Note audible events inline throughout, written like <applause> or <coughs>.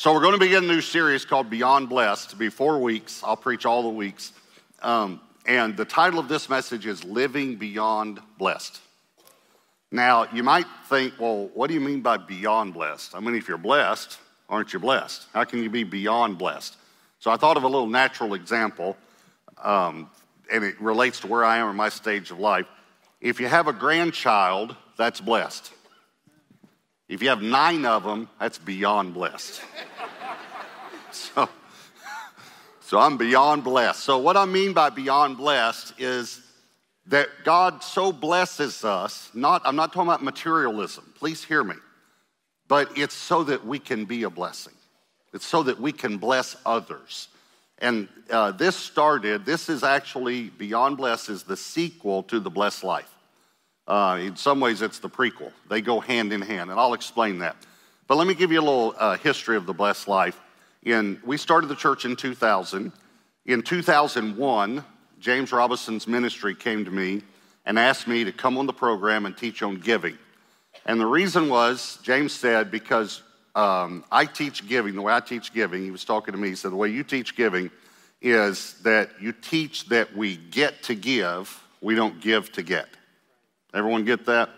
So, we're going to begin a new series called Beyond Blessed. It'll be four weeks. I'll preach all the weeks. Um, and the title of this message is Living Beyond Blessed. Now, you might think, well, what do you mean by beyond blessed? I mean, if you're blessed, aren't you blessed? How can you be beyond blessed? So, I thought of a little natural example, um, and it relates to where I am in my stage of life. If you have a grandchild, that's blessed. If you have nine of them, that's beyond blessed. so, so I'm beyond blessed. So, what I mean by beyond blessed is that God so blesses us, not, I'm not talking about materialism, please hear me, but it's so that we can be a blessing. It's so that we can bless others. And uh, this started, this is actually, Beyond Blessed is the sequel to The Blessed Life. Uh, in some ways, it's the prequel. They go hand in hand, and I'll explain that. But let me give you a little uh, history of the blessed life. In, we started the church in 2000. In 2001, James Robison's ministry came to me and asked me to come on the program and teach on giving. And the reason was, James said, because um, I teach giving, the way I teach giving, he was talking to me, he said, the way you teach giving is that you teach that we get to give, we don't give to get. Everyone get that?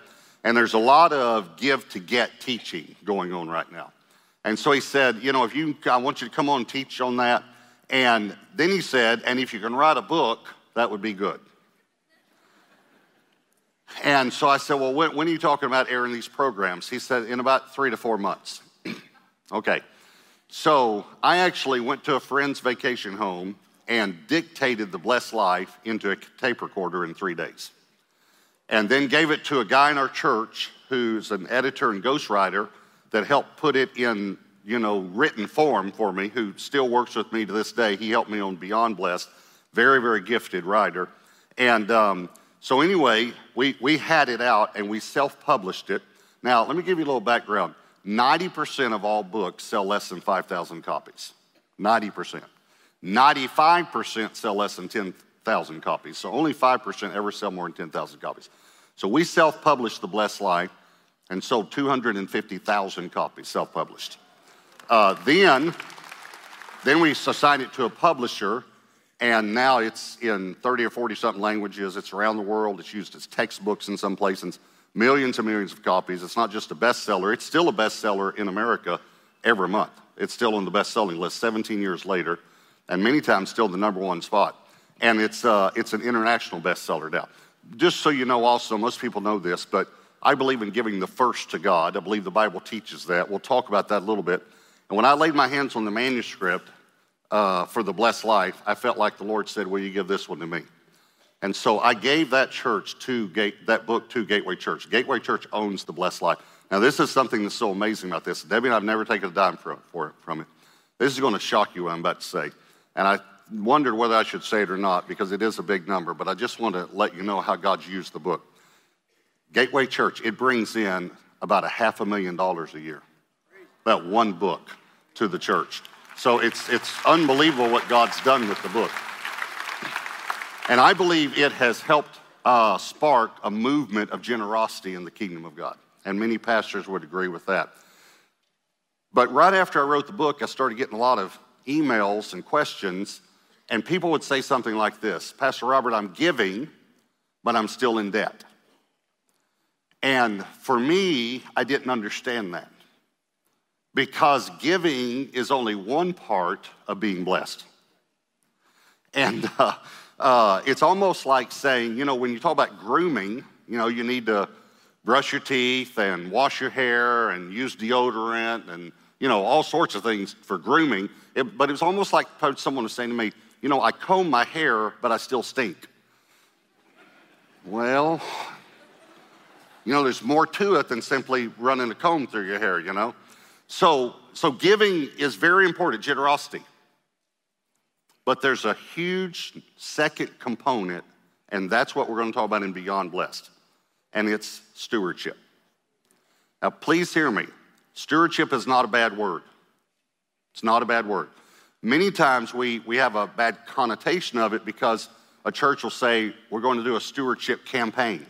And there's a lot of give to get teaching going on right now. And so he said, you know, if you, I want you to come on and teach on that. And then he said, and if you can write a book, that would be good. And so I said, well, when, when are you talking about airing these programs? He said, in about three to four months. <clears throat> okay. So I actually went to a friend's vacation home and dictated the blessed life into a tape recorder in three days and then gave it to a guy in our church who's an editor and ghostwriter that helped put it in you know written form for me who still works with me to this day. He helped me on beyond blessed very very gifted writer. And um, so anyway we, we had it out and we self-published it. Now let me give you a little background. 90% of all books sell less than 5000 copies. 90% 95% sell less than 10,000 copies. So only 5% ever sell more than 10,000 copies so we self published The Blessed Life and sold 250,000 copies self published. Uh, then, then we assigned it to a publisher, and now it's in 30 or 40 something languages. It's around the world. It's used as textbooks in some places, millions and millions of copies. It's not just a bestseller, it's still a bestseller in America every month. It's still on the best selling list 17 years later, and many times still the number one spot. And it's, uh, it's an international bestseller now just so you know, also, most people know this, but I believe in giving the first to God. I believe the Bible teaches that. We'll talk about that a little bit. And when I laid my hands on the manuscript uh, for the blessed life, I felt like the Lord said, Will you give this one to me? And so I gave that church to Gate, that book to Gateway Church. Gateway Church owns the blessed life. Now, this is something that's so amazing about this. Debbie and I've never taken a dime for, for, from it. This is going to shock you I'm about to say. And I wondered whether I should say it or not because it is a big number, but I just want to let you know how God's used the book. Gateway Church, it brings in about a half a million dollars a year. That one book to the church. So it's, it's unbelievable what God's done with the book. And I believe it has helped uh, spark a movement of generosity in the kingdom of God. And many pastors would agree with that. But right after I wrote the book, I started getting a lot of emails and questions and people would say something like this Pastor Robert, I'm giving, but I'm still in debt. And for me, I didn't understand that because giving is only one part of being blessed. And uh, uh, it's almost like saying, you know, when you talk about grooming, you know, you need to brush your teeth and wash your hair and use deodorant and, you know, all sorts of things for grooming. It, but it was almost like someone was saying to me, you know, I comb my hair, but I still stink. Well, you know, there's more to it than simply running a comb through your hair, you know? So, so giving is very important, generosity. But there's a huge second component, and that's what we're going to talk about in Beyond Blessed, and it's stewardship. Now, please hear me. Stewardship is not a bad word. It's not a bad word. Many times we, we have a bad connotation of it because a church will say, We're going to do a stewardship campaign.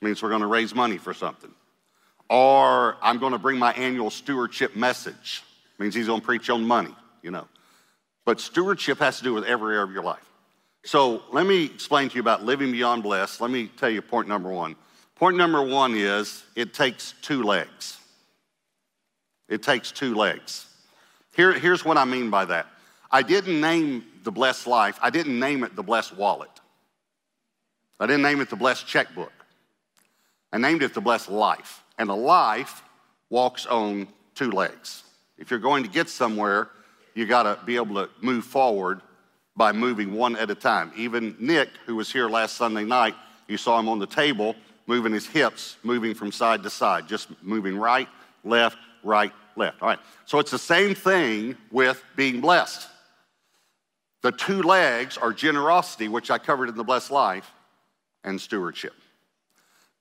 It means we're going to raise money for something. Or I'm going to bring my annual stewardship message. means he's going to preach on money, you know. But stewardship has to do with every area of your life. So let me explain to you about living beyond blessed. Let me tell you point number one. Point number one is it takes two legs. It takes two legs. Here, here's what I mean by that. I didn't name the blessed life, I didn't name it the blessed wallet. I didn't name it the blessed checkbook. I named it the blessed life. And a life walks on two legs. If you're going to get somewhere, you got to be able to move forward by moving one at a time. Even Nick, who was here last Sunday night, you saw him on the table moving his hips, moving from side to side, just moving right, left, right, left. All right. So it's the same thing with being blessed. The two legs are generosity, which I covered in the blessed life, and stewardship.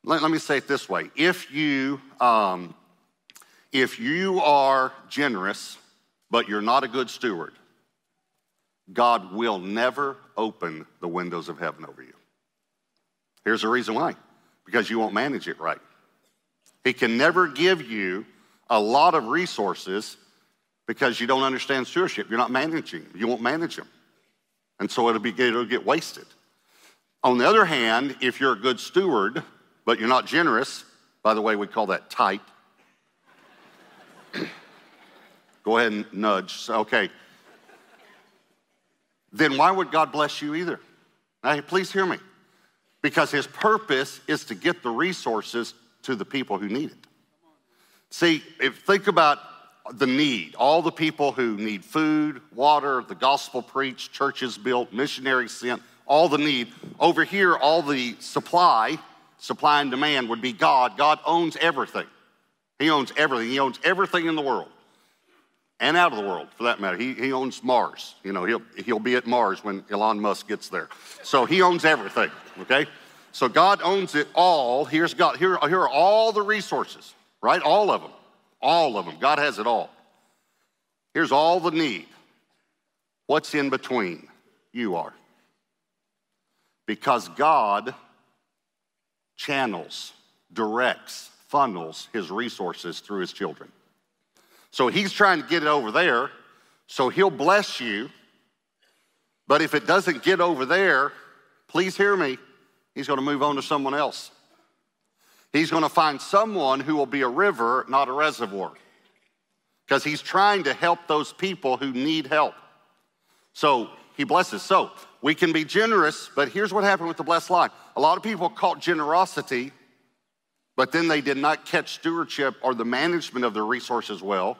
Let, let me say it this way: if you um, if you are generous, but you're not a good steward, God will never open the windows of heaven over you. Here's the reason why because you won't manage it right. He can never give you a lot of resources because you don't understand stewardship. You're not managing, you won't manage them. And so it'll, be, it'll get wasted. On the other hand, if you're a good steward, but you're not generous, by the way, we call that tight. <coughs> Go ahead and nudge. Okay. Then why would God bless you either? Now, please hear me. Because his purpose is to get the resources to the people who need it. See, if think about the need, all the people who need food, water, the gospel preached, churches built, missionaries sent, all the need. Over here, all the supply, supply and demand would be God. God owns everything. He owns everything. He owns everything in the world and out of the world for that matter. He, he owns Mars. You know, he'll, he'll be at Mars when Elon Musk gets there. So he owns everything, okay? So God owns it all. Here's God. Here, here are all the resources, right? All of them. All of them. God has it all. Here's all the need. What's in between? You are. Because God channels, directs, funnels his resources through his children. So he's trying to get it over there, so he'll bless you. But if it doesn't get over there, please hear me, he's going to move on to someone else. He's going to find someone who will be a river, not a reservoir. Because he's trying to help those people who need help. So he blesses. So we can be generous, but here's what happened with the blessed life. A lot of people caught generosity but then they did not catch stewardship or the management of their resources well.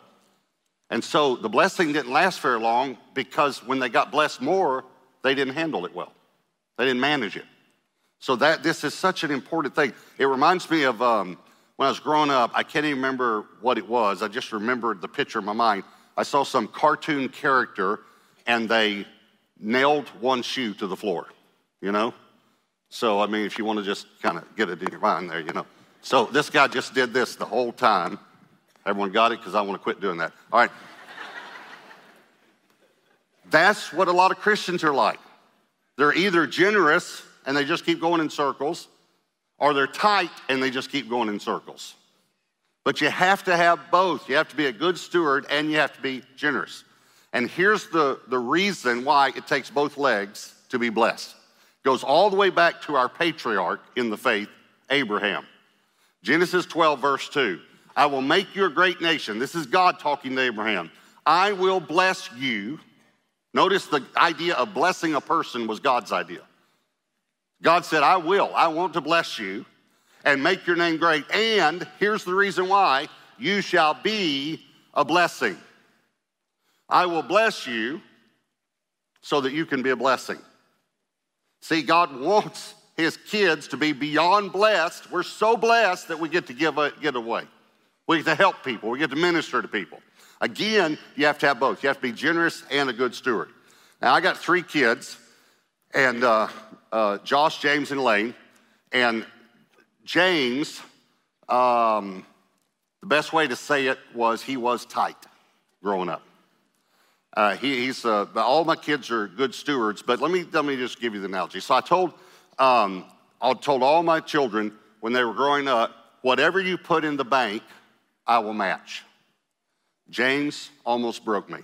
And so the blessing didn't last very long because when they got blessed more, they didn't handle it well. They didn't manage it. So that this is such an important thing. It reminds me of um, when I was growing up. I can't even remember what it was. I just remembered the picture in my mind. I saw some cartoon character, and they nailed one shoe to the floor. You know. So I mean, if you want to just kind of get it in your mind there, you know. So this guy just did this the whole time. Everyone got it? Because I want to quit doing that. All right. That's what a lot of Christians are like. They're either generous and they just keep going in circles, or they're tight and they just keep going in circles. But you have to have both. You have to be a good steward and you have to be generous. And here's the, the reason why it takes both legs to be blessed. It goes all the way back to our patriarch in the faith, Abraham. Genesis 12, verse 2. I will make you a great nation. This is God talking to Abraham. I will bless you. Notice the idea of blessing a person was God's idea. God said, I will. I want to bless you and make your name great. And here's the reason why you shall be a blessing. I will bless you so that you can be a blessing. See, God wants his kids to be beyond blessed. We're so blessed that we get to give a, get away. We get to help people. We get to minister to people. Again, you have to have both. You have to be generous and a good steward. Now, I got three kids, and uh, uh, Josh, James, and Elaine. And James, um, the best way to say it was he was tight growing up. Uh, he, he's uh, all my kids are good stewards, but let me let me just give you the analogy. So I told um, I told all my children when they were growing up, whatever you put in the bank, I will match. James almost broke me.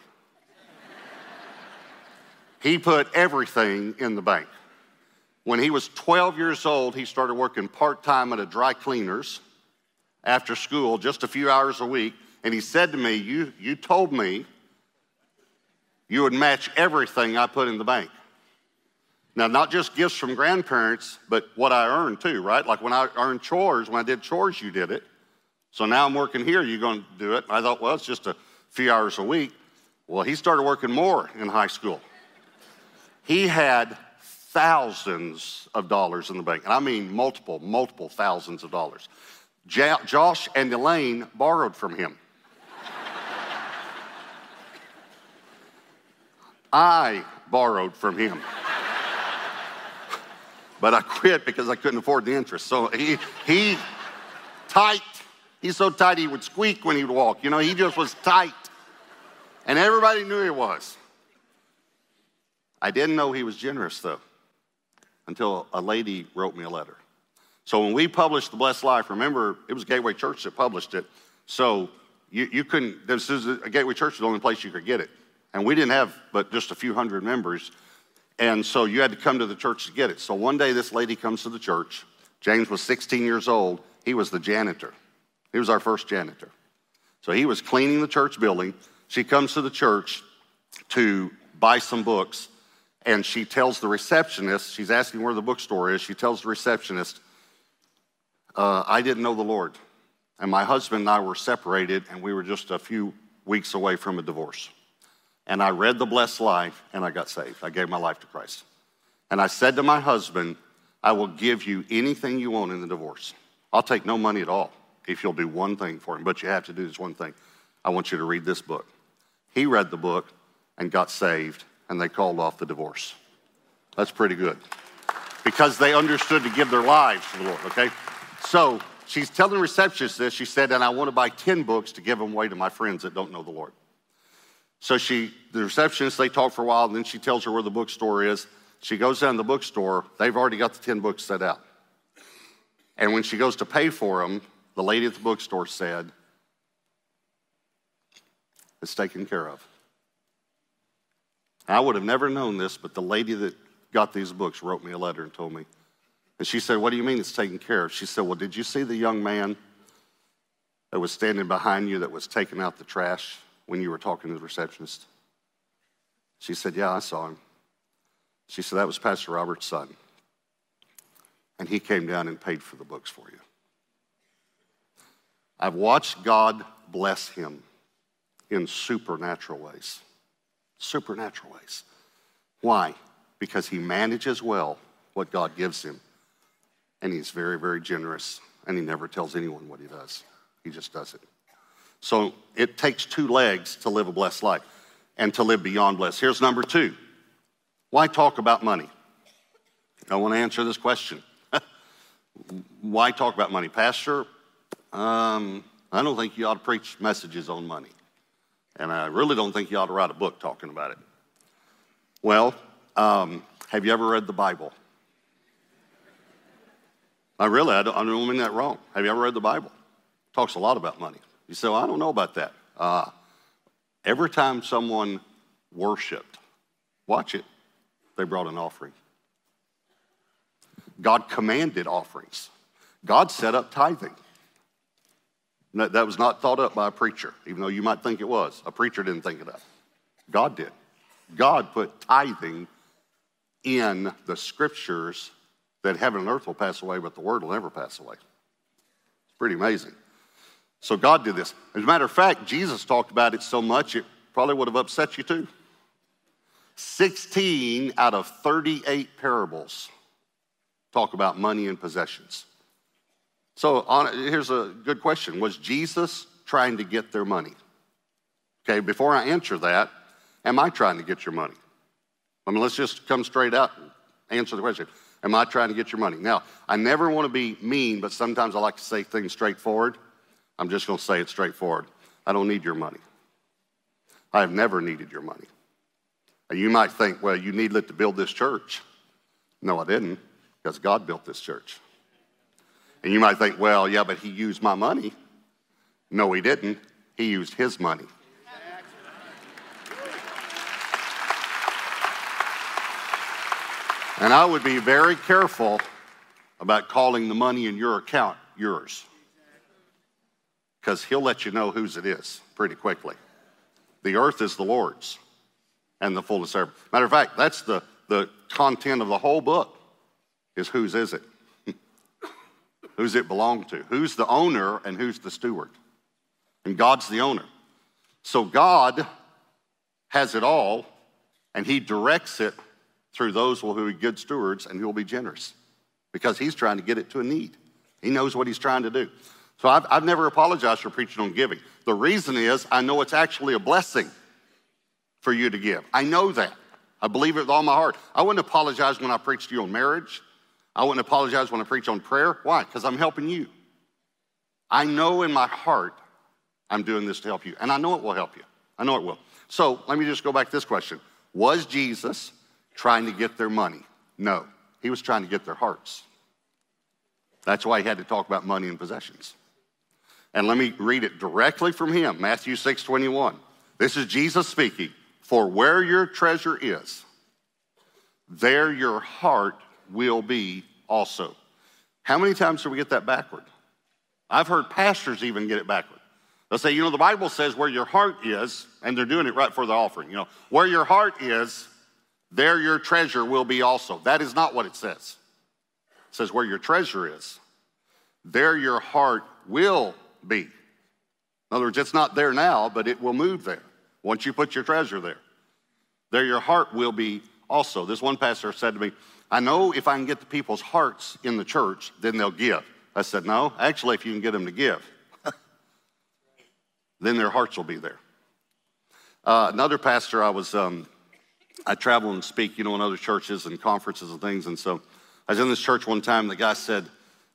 He put everything in the bank. When he was 12 years old, he started working part time at a dry cleaner's after school, just a few hours a week. And he said to me, You, you told me you would match everything I put in the bank. Now, not just gifts from grandparents, but what I earned too, right? Like when I earned chores, when I did chores, you did it. So now I'm working here, you're going to do it. I thought, well, it's just a few hours a week. Well, he started working more in high school. He had thousands of dollars in the bank, and I mean multiple, multiple thousands of dollars. Josh and Elaine borrowed from him. I borrowed from him. but I quit because I couldn't afford the interest. So he, he tight. He's so tight he would squeak when he'd walk. You know, he just was tight. And everybody knew he was. I didn't know he was generous though until a lady wrote me a letter. So when we published The Blessed Life, remember, it was Gateway Church that published it. So you, you couldn't, this is a Gateway Church is the only place you could get it. And we didn't have but just a few hundred members. And so you had to come to the church to get it. So one day this lady comes to the church. James was 16 years old. He was the janitor. He was our first janitor. So he was cleaning the church building. She comes to the church to buy some books. And she tells the receptionist, she's asking where the bookstore is. She tells the receptionist, uh, I didn't know the Lord. And my husband and I were separated, and we were just a few weeks away from a divorce. And I read The Blessed Life, and I got saved. I gave my life to Christ. And I said to my husband, I will give you anything you want in the divorce. I'll take no money at all if you'll do one thing for him, but you have to do this one thing. I want you to read this book. He read the book and got saved, and they called off the divorce. That's pretty good. Because they understood to give their lives to the Lord, okay? So she's telling the receptionist this. She said, and I want to buy 10 books to give them away to my friends that don't know the Lord. So she, the receptionist, they talk for a while, and then she tells her where the bookstore is. She goes down to the bookstore. They've already got the 10 books set out. And when she goes to pay for them, the lady at the bookstore said, It's taken care of. I would have never known this, but the lady that got these books wrote me a letter and told me, and she said, What do you mean it's taken care of? She said, Well, did you see the young man that was standing behind you that was taking out the trash when you were talking to the receptionist? She said, Yeah, I saw him. She said, That was Pastor Robert's son. And he came down and paid for the books for you. I've watched God bless him in supernatural ways. Supernatural ways. Why? Because he manages well what God gives him and he's very, very generous, and he never tells anyone what he does. He just does it. So it takes two legs to live a blessed life and to live beyond blessed. Here's number two why talk about money? I want to answer this question. <laughs> why talk about money? Pastor, um, I don't think you ought to preach messages on money. And I really don't think you ought to write a book talking about it. Well, um, have you ever read the Bible? I really, I don't, I don't mean that wrong. Have you ever read the Bible? It talks a lot about money. You say, well, I don't know about that. Uh, every time someone worshiped, watch it, they brought an offering. God commanded offerings. God set up tithing. That was not thought up by a preacher, even though you might think it was. A preacher didn't think it up. God did. God put tithing in the scriptures that heaven and earth will pass away, but the word will never pass away. It's pretty amazing. So God did this. As a matter of fact, Jesus talked about it so much it probably would have upset you too. 16 out of 38 parables talk about money and possessions. So on, here's a good question Was Jesus trying to get their money? Okay, before I answer that, am I trying to get your money? I mean, let's just come straight out and answer the question. Am I trying to get your money? Now, I never want to be mean, but sometimes I like to say things straightforward. I'm just going to say it straightforward. I don't need your money. I have never needed your money. And you might think, well, you needed it to build this church. No, I didn't, because God built this church. And you might think, well, yeah, but he used my money. No, he didn't. He used his money. And I would be very careful about calling the money in your account yours. Because he'll let you know whose it is pretty quickly. The earth is the Lord's and the fullness thereof. Matter of fact, that's the, the content of the whole book is whose is it? Who's it belong to? Who's the owner and who's the steward? And God's the owner. So God has it all and he directs it through those who will be good stewards and who will be generous because he's trying to get it to a need. He knows what he's trying to do. So I've, I've never apologized for preaching on giving. The reason is I know it's actually a blessing for you to give. I know that. I believe it with all my heart. I wouldn't apologize when I preached to you on marriage. I wouldn't apologize when I preach on prayer. Why? Because I'm helping you. I know in my heart I'm doing this to help you, and I know it will help you. I know it will. So let me just go back to this question Was Jesus trying to get their money. No, he was trying to get their hearts. That's why he had to talk about money and possessions. And let me read it directly from him Matthew 6 21. This is Jesus speaking. For where your treasure is, there your heart will be also. How many times do we get that backward? I've heard pastors even get it backward. They'll say, you know, the Bible says where your heart is, and they're doing it right for the offering. You know, where your heart is, there your treasure will be also. That is not what it says. It says, where your treasure is, there your heart will be. In other words, it's not there now, but it will move there once you put your treasure there. There your heart will be also. This one pastor said to me, I know if I can get the people's hearts in the church, then they'll give. I said, No, actually, if you can get them to give, <laughs> then their hearts will be there. Uh, another pastor I was um, I travel and speak, you know, in other churches and conferences and things. And so I was in this church one time. The guy said,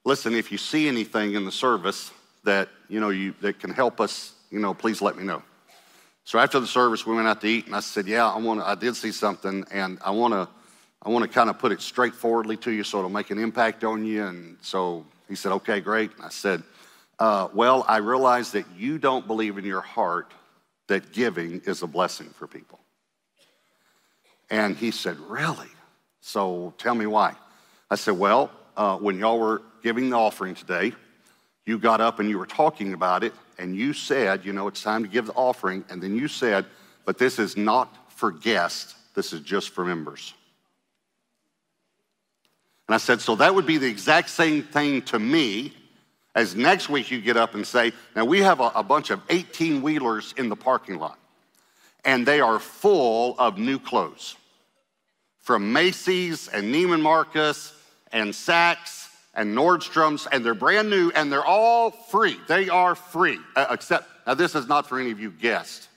"Listen, if you see anything in the service that you know you that can help us, you know, please let me know." So after the service, we went out to eat, and I said, "Yeah, I want. I did see something, and I want to. I want to kind of put it straightforwardly to you, so it'll make an impact on you." And so he said, "Okay, great." And I said, uh, "Well, I realize that you don't believe in your heart that giving is a blessing for people." And he said, Really? So tell me why. I said, Well, uh, when y'all were giving the offering today, you got up and you were talking about it, and you said, You know, it's time to give the offering. And then you said, But this is not for guests, this is just for members. And I said, So that would be the exact same thing to me as next week you get up and say, Now we have a, a bunch of 18 wheelers in the parking lot, and they are full of new clothes from Macy's and Neiman Marcus and Saks and Nordstrom's, and they're brand new and they're all free. They are free, uh, except, now this is not for any of you guests.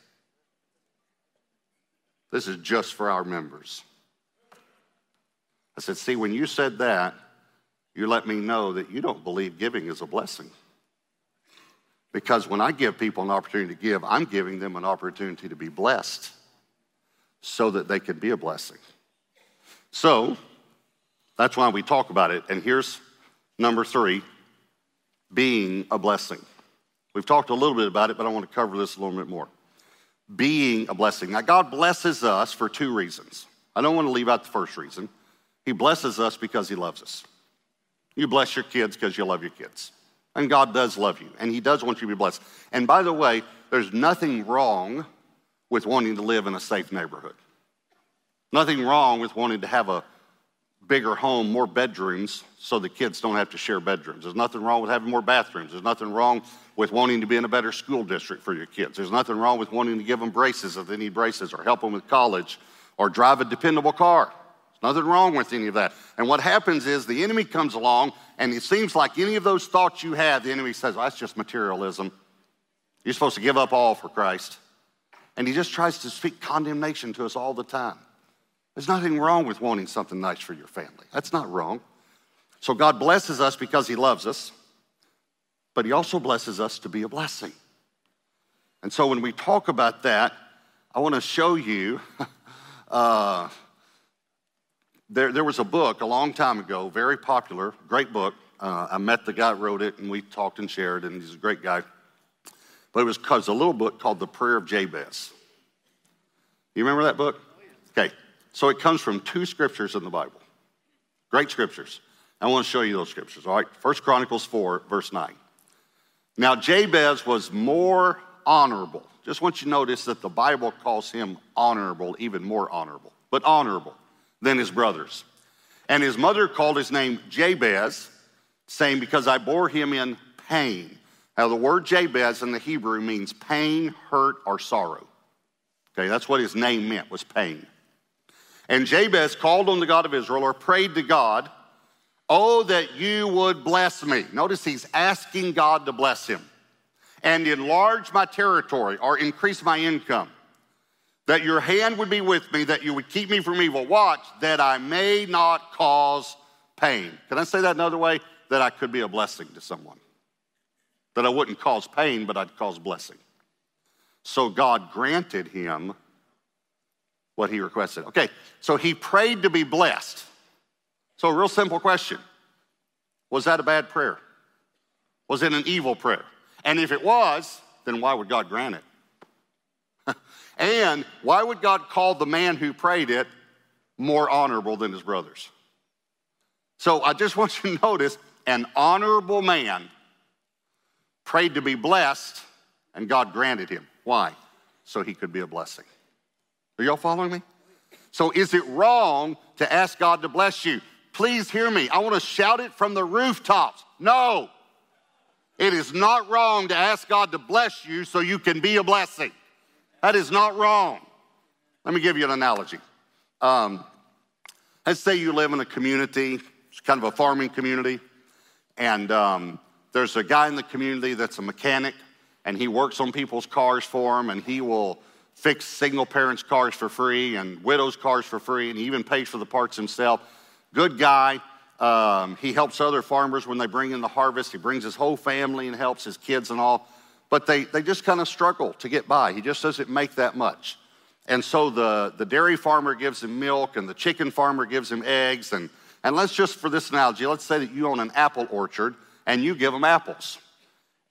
This is just for our members. I said, see, when you said that, you let me know that you don't believe giving is a blessing. Because when I give people an opportunity to give, I'm giving them an opportunity to be blessed so that they can be a blessing. So that's why we talk about it. And here's number three being a blessing. We've talked a little bit about it, but I want to cover this a little bit more. Being a blessing. Now, God blesses us for two reasons. I don't want to leave out the first reason. He blesses us because He loves us. You bless your kids because you love your kids. And God does love you, and He does want you to be blessed. And by the way, there's nothing wrong with wanting to live in a safe neighborhood. Nothing wrong with wanting to have a bigger home, more bedrooms, so the kids don't have to share bedrooms. There's nothing wrong with having more bathrooms. There's nothing wrong with wanting to be in a better school district for your kids. There's nothing wrong with wanting to give them braces if they need braces or help them with college or drive a dependable car. Nothing wrong with any of that. And what happens is the enemy comes along and it seems like any of those thoughts you have, the enemy says, well, that's just materialism. You're supposed to give up all for Christ. And he just tries to speak condemnation to us all the time. There's nothing wrong with wanting something nice for your family. That's not wrong. So God blesses us because He loves us, but He also blesses us to be a blessing. And so when we talk about that, I want to show you. <laughs> Uh, there, there was a book a long time ago, very popular, great book. Uh, I met the guy that wrote it, and we talked and shared, and he's a great guy. But it was cause a little book called The Prayer of Jabez. You remember that book? Okay. So it comes from two scriptures in the Bible. Great scriptures. I want to show you those scriptures, all right? First Chronicles 4, verse 9. Now, Jabez was more honorable. Just want you to notice that the Bible calls him honorable, even more honorable, but honorable than his brothers. And his mother called his name Jabez, saying, Because I bore him in pain. Now, the word Jabez in the Hebrew means pain, hurt, or sorrow. Okay, that's what his name meant, was pain. And Jabez called on the God of Israel or prayed to God, Oh, that you would bless me. Notice he's asking God to bless him and enlarge my territory or increase my income. That your hand would be with me, that you would keep me from evil. Watch, that I may not cause pain. Can I say that another way? That I could be a blessing to someone. That I wouldn't cause pain, but I'd cause blessing. So God granted him what he requested. Okay, so he prayed to be blessed. So, a real simple question Was that a bad prayer? Was it an evil prayer? And if it was, then why would God grant it? <laughs> and why would God call the man who prayed it more honorable than his brothers? So, I just want you to <laughs> notice an honorable man prayed to be blessed, and God granted him. Why? So he could be a blessing. Are y'all following me? So, is it wrong to ask God to bless you? Please hear me. I want to shout it from the rooftops. No, it is not wrong to ask God to bless you so you can be a blessing. That is not wrong. Let me give you an analogy. Um, let's say you live in a community, it's kind of a farming community, and um, there's a guy in the community that's a mechanic, and he works on people's cars for them, and he will fix single parents' cars for free and widows' cars for free, and he even pays for the parts himself. Good guy. Um, he helps other farmers when they bring in the harvest. He brings his whole family and helps his kids and all. But they, they just kind of struggle to get by. He just doesn't make that much. And so the, the dairy farmer gives him milk, and the chicken farmer gives him eggs. And, and let's just, for this analogy, let's say that you own an apple orchard and you give them apples.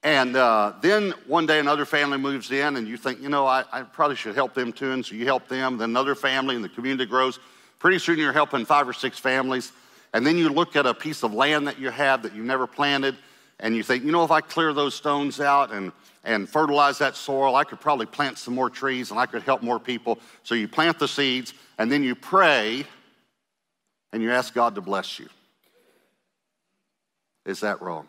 And uh, then one day another family moves in, and you think, you know, I, I, probably should help them too. And so you help them. Then another family, and the community grows. Pretty soon you're helping five or six families. And then you look at a piece of land that you have that you never planted, and you think, you know, if I clear those stones out and, and fertilize that soil, I could probably plant some more trees and I could help more people. So you plant the seeds, and then you pray, and you ask God to bless you. Is that wrong?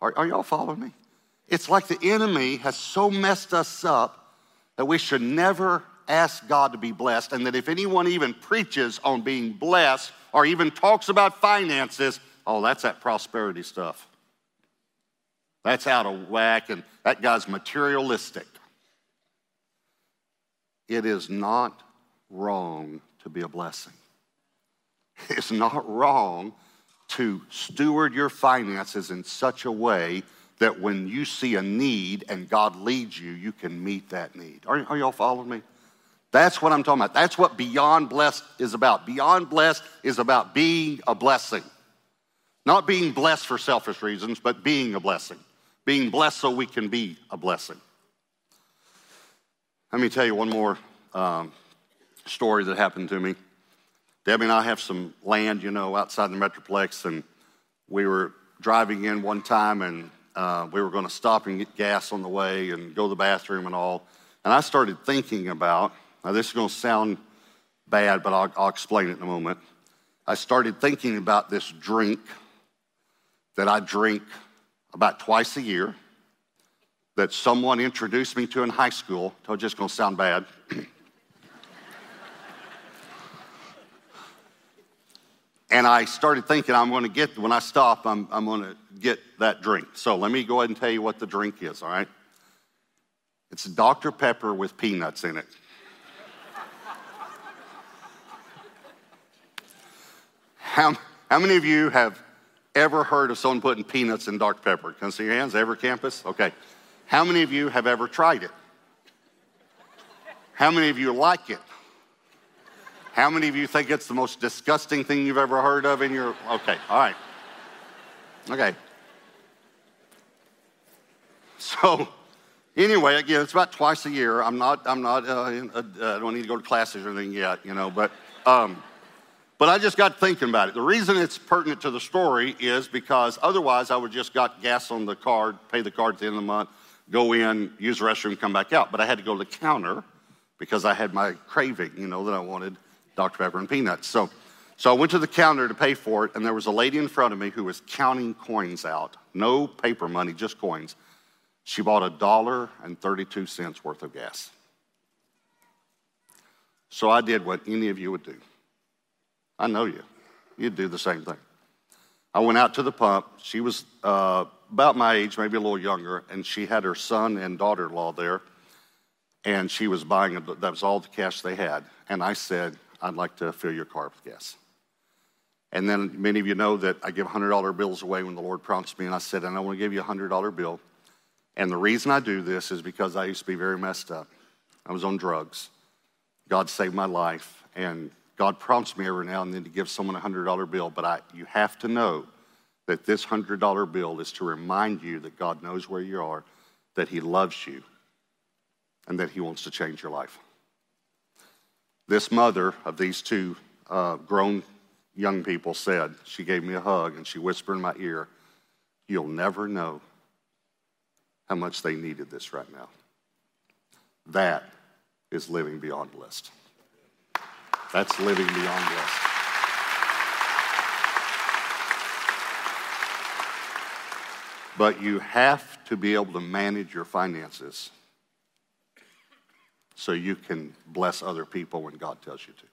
Are, are y'all following me? It's like the enemy has so messed us up that we should never ask God to be blessed, and that if anyone even preaches on being blessed or even talks about finances, oh, that's that prosperity stuff. That's out of whack, and that guy's materialistic. It is not wrong to be a blessing. <laughs> It's not wrong to steward your finances in such a way that when you see a need and God leads you, you can meet that need. Are, are y'all following me? That's what I'm talking about. That's what Beyond Blessed is about. Beyond Blessed is about being a blessing. Not being blessed for selfish reasons, but being a blessing. Being blessed so we can be a blessing. Let me tell you one more um, story that happened to me. Debbie and I have some land, you know, outside the Metroplex, and we were driving in one time and uh, we were going to stop and get gas on the way and go to the bathroom and all. And I started thinking about, now this is going to sound bad, but I'll, I'll explain it in a moment. I started thinking about this drink that I drink about twice a year that someone introduced me to in high school. It's just going to sound bad. <clears throat> And I started thinking, I'm going to get, when I stop, I'm, I'm going to get that drink. So let me go ahead and tell you what the drink is, all right? It's Dr. Pepper with peanuts in it. <laughs> how, how many of you have ever heard of someone putting peanuts in Dr. Pepper? Can I see your hands? Ever campus? Okay. How many of you have ever tried it? How many of you like it? How many of you think it's the most disgusting thing you've ever heard of in your. Okay, all right. Okay. So, anyway, again, it's about twice a year. I'm not, I'm not, uh, uh, I don't need to go to classes or anything yet, you know, but um, But I just got thinking about it. The reason it's pertinent to the story is because otherwise I would just got gas on the card, pay the card at the end of the month, go in, use the restroom, come back out. But I had to go to the counter because I had my craving, you know, that I wanted Dr. Pepper and peanuts. So, so I went to the counter to pay for it, and there was a lady in front of me who was counting coins out. No paper money, just coins. She bought a dollar and 32 cents worth of gas. So I did what any of you would do. I know you. You'd do the same thing. I went out to the pump. She was uh, about my age, maybe a little younger, and she had her son and daughter in law there. And she was buying, a, that was all the cash they had. And I said, I'd like to fill your car with gas. And then many of you know that I give $100 bills away when the Lord prompts me. And I said, and I want to give you a $100 bill. And the reason I do this is because I used to be very messed up. I was on drugs. God saved my life. And God prompts me every now and then to give someone a $100 bill, but I, you have to know that this $100 bill is to remind you that God knows where you are, that He loves you, and that He wants to change your life. This mother of these two uh, grown young people said, she gave me a hug and she whispered in my ear, You'll never know how much they needed this right now. That is living beyond blessed. That's living beyond blessed. But you have to be able to manage your finances so you can bless other people when God tells you to.